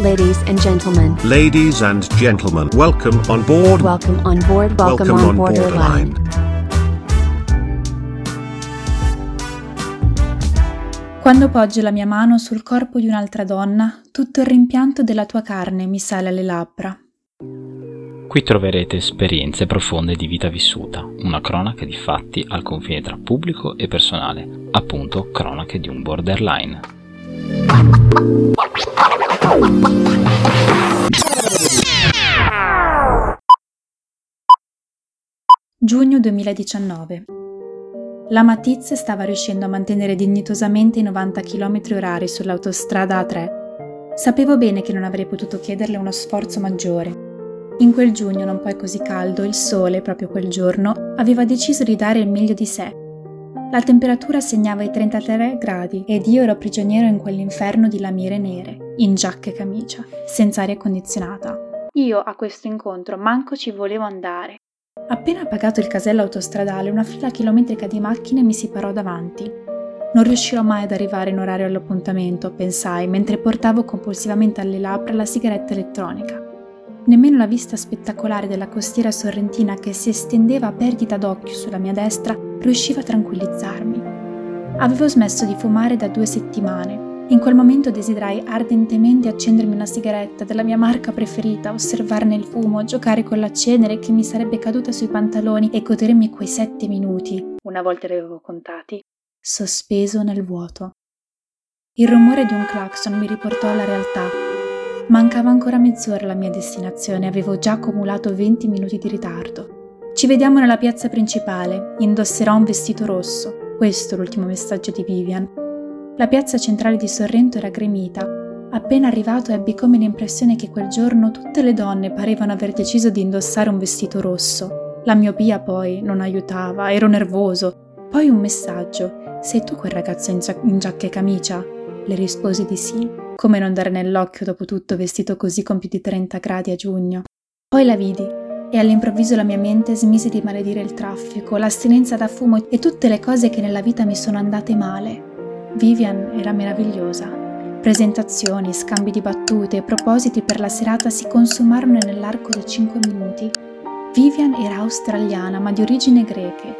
Ladies and gentlemen, Ladies and gentlemen, welcome on board. welcome on board, welcome, on, Borderline. Quando poggio la mia mano sul corpo di un'altra donna, tutto il rimpianto della tua carne mi sale alle labbra. Qui troverete esperienze profonde di vita vissuta, una cronaca di fatti al confine tra pubblico e personale, appunto cronache di un borderline. Giugno 2019. La Matizze stava riuscendo a mantenere dignitosamente i 90 km orari sull'autostrada A3. Sapevo bene che non avrei potuto chiederle uno sforzo maggiore. In quel giugno non poi così caldo, il sole, proprio quel giorno, aveva deciso di dare il meglio di sé. La temperatura segnava i 33 gradi ed io ero prigioniero in quell'inferno di lamiere nere, in giacca e camicia, senza aria condizionata. Io a questo incontro manco ci volevo andare. Appena pagato il casello autostradale, una fila chilometrica di macchine mi si parò davanti. Non riuscirò mai ad arrivare in orario all'appuntamento, pensai, mentre portavo compulsivamente alle labbra la sigaretta elettronica. Nemmeno la vista spettacolare della costiera sorrentina che si estendeva a perdita d'occhio sulla mia destra riusciva a tranquillizzarmi. Avevo smesso di fumare da due settimane. In quel momento desiderai ardentemente accendermi una sigaretta della mia marca preferita, osservarne il fumo, giocare con la cenere che mi sarebbe caduta sui pantaloni e godermi quei sette minuti, una volta li avevo contati, sospeso nel vuoto. Il rumore di un clacson mi riportò alla realtà. Mancava ancora mezz'ora alla mia destinazione, avevo già accumulato 20 minuti di ritardo. Ci vediamo nella piazza principale, indosserò un vestito rosso, questo l'ultimo messaggio di Vivian. La piazza centrale di Sorrento era gremita. Appena arrivato ebbi come l'impressione che quel giorno tutte le donne parevano aver deciso di indossare un vestito rosso. La miopia poi non aiutava, ero nervoso. Poi un messaggio. Sei tu quel ragazzo in, gia- in giacca e camicia? Le risposi di sì. Come non dare nell'occhio dopo tutto vestito così con più di 30 gradi a giugno? Poi la vidi e all'improvviso la mia mente smise di maledire il traffico, l'astinenza da fumo e tutte le cose che nella vita mi sono andate male. Vivian era meravigliosa. Presentazioni, scambi di battute e propositi per la serata si consumarono nell'arco di cinque minuti. Vivian era australiana ma di origini greche.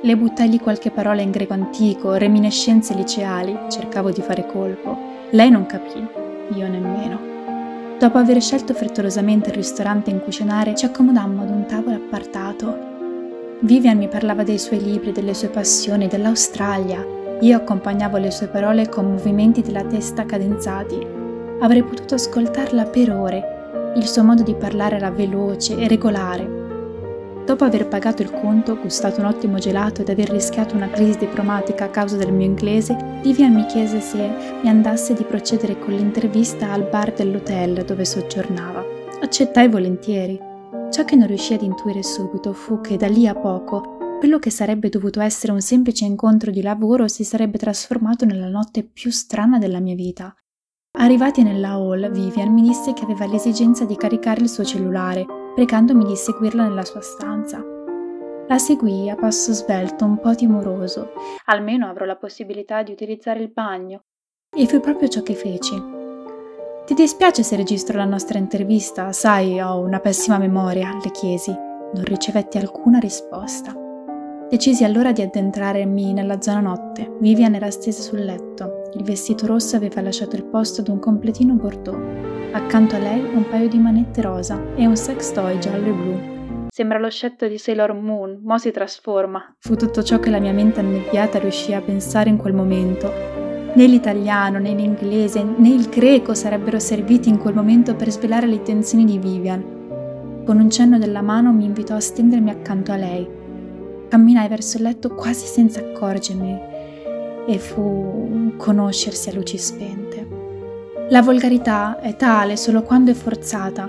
Le buttai lì qualche parola in greco antico, reminiscenze liceali, cercavo di fare colpo. Lei non capì, io nemmeno. Dopo aver scelto frettolosamente il ristorante in cui cenare, ci accomodammo ad un tavolo appartato. Vivian mi parlava dei suoi libri, delle sue passioni, dell'Australia, io accompagnavo le sue parole con movimenti della testa cadenzati. Avrei potuto ascoltarla per ore. Il suo modo di parlare era veloce e regolare. Dopo aver pagato il conto, gustato un ottimo gelato ed aver rischiato una crisi diplomatica a causa del mio inglese, Vivian mi chiese se mi andasse di procedere con l'intervista al bar dell'hotel dove soggiornava. Accettai volentieri. Ciò che non riuscii ad intuire subito fu che da lì a poco quello che sarebbe dovuto essere un semplice incontro di lavoro si sarebbe trasformato nella notte più strana della mia vita. Arrivati nella hall, Vivian mi disse che aveva l'esigenza di caricare il suo cellulare, pregandomi di seguirla nella sua stanza. La seguii a passo svelto, un po' timoroso. Almeno avrò la possibilità di utilizzare il bagno. E fu proprio ciò che feci. Ti dispiace se registro la nostra intervista? Sai, ho una pessima memoria, le chiesi. Non ricevetti alcuna risposta. Decisi allora di addentrarmi nella zona notte. Vivian era stesa sul letto. Il vestito rosso aveva lasciato il posto ad un completino bordeaux. Accanto a lei un paio di manette rosa e un sex toy giallo e blu. Sembra lo scetto di Sailor Moon, mo si trasforma. Fu tutto ciò che la mia mente annebbiata riuscì a pensare in quel momento. Né l'italiano, né l'inglese, né il greco sarebbero serviti in quel momento per svelare le intenzioni di Vivian. Con un cenno della mano mi invitò a stendermi accanto a lei Camminai verso il letto quasi senza accorgermi e fu conoscersi a luci spente. La volgarità è tale solo quando è forzata,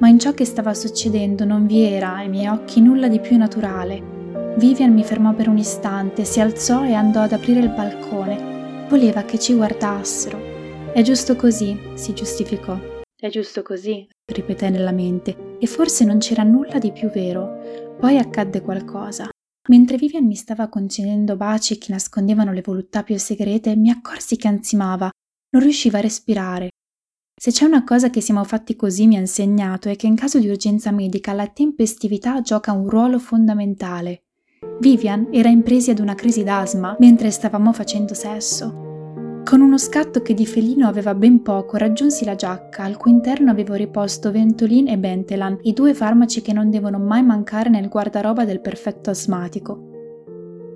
ma in ciò che stava succedendo non vi era ai miei occhi nulla di più naturale. Vivian mi fermò per un istante, si alzò e andò ad aprire il balcone. Voleva che ci guardassero. È giusto così, si giustificò. È giusto così, ripeté nella mente, e forse non c'era nulla di più vero. Poi accadde qualcosa. Mentre Vivian mi stava concedendo baci che nascondevano le voluttà più segrete, mi accorsi che ansimava, non riusciva a respirare. Se c'è una cosa che siamo fatti così mi ha insegnato è che in caso di urgenza medica la tempestività gioca un ruolo fondamentale. Vivian era in presi ad una crisi d'asma mentre stavamo facendo sesso. Con uno scatto che di felino aveva ben poco, raggiunsi la giacca, al cui interno avevo riposto Ventolin e Bentelan, i due farmaci che non devono mai mancare nel guardaroba del perfetto asmatico.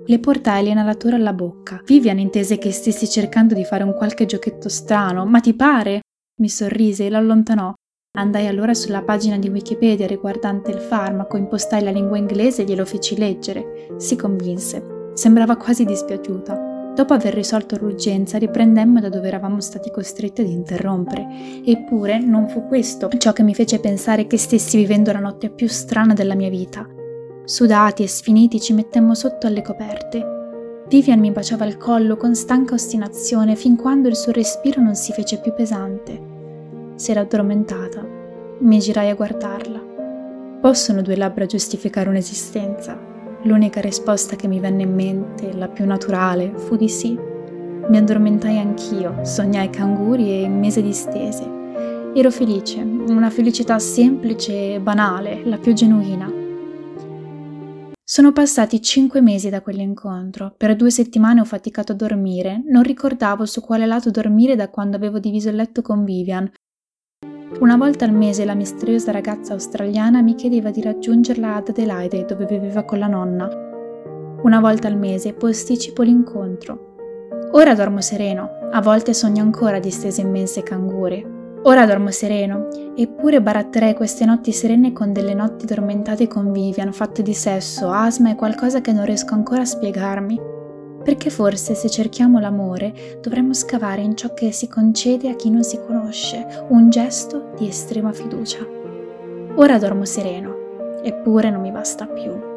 Le portai l'inalatore alla bocca. Vivian intese che stessi cercando di fare un qualche giochetto strano. Ma ti pare? Mi sorrise e l'allontanò. Andai allora sulla pagina di Wikipedia riguardante il farmaco, impostai la lingua inglese e glielo feci leggere. Si convinse. Sembrava quasi dispiaciuta. Dopo aver risolto l'urgenza, riprendemmo da dove eravamo stati costretti ad interrompere. Eppure non fu questo ciò che mi fece pensare che stessi vivendo la notte più strana della mia vita. Sudati e sfiniti ci mettemmo sotto alle coperte. Vivian mi baciava il collo con stanca ostinazione fin quando il suo respiro non si fece più pesante. Si era addormentata. Mi girai a guardarla. Possono due labbra giustificare un'esistenza? L'unica risposta che mi venne in mente, la più naturale, fu di sì. Mi addormentai anch'io, sognai canguri e mese distese. Ero felice, una felicità semplice e banale, la più genuina. Sono passati cinque mesi da quell'incontro. Per due settimane ho faticato a dormire. Non ricordavo su quale lato dormire da quando avevo diviso il letto con Vivian. Una volta al mese la misteriosa ragazza australiana mi chiedeva di raggiungerla ad Adelaide, dove viveva con la nonna. Una volta al mese posticipo l'incontro. Ora dormo sereno, a volte sogno ancora di stese immense canguri. Ora dormo sereno, eppure baratterei queste notti serene con delle notti dormentate con Vivian, fatte di sesso, asma e qualcosa che non riesco ancora a spiegarmi. Perché forse se cerchiamo l'amore dovremmo scavare in ciò che si concede a chi non si conosce, un gesto di estrema fiducia. Ora dormo sereno, eppure non mi basta più.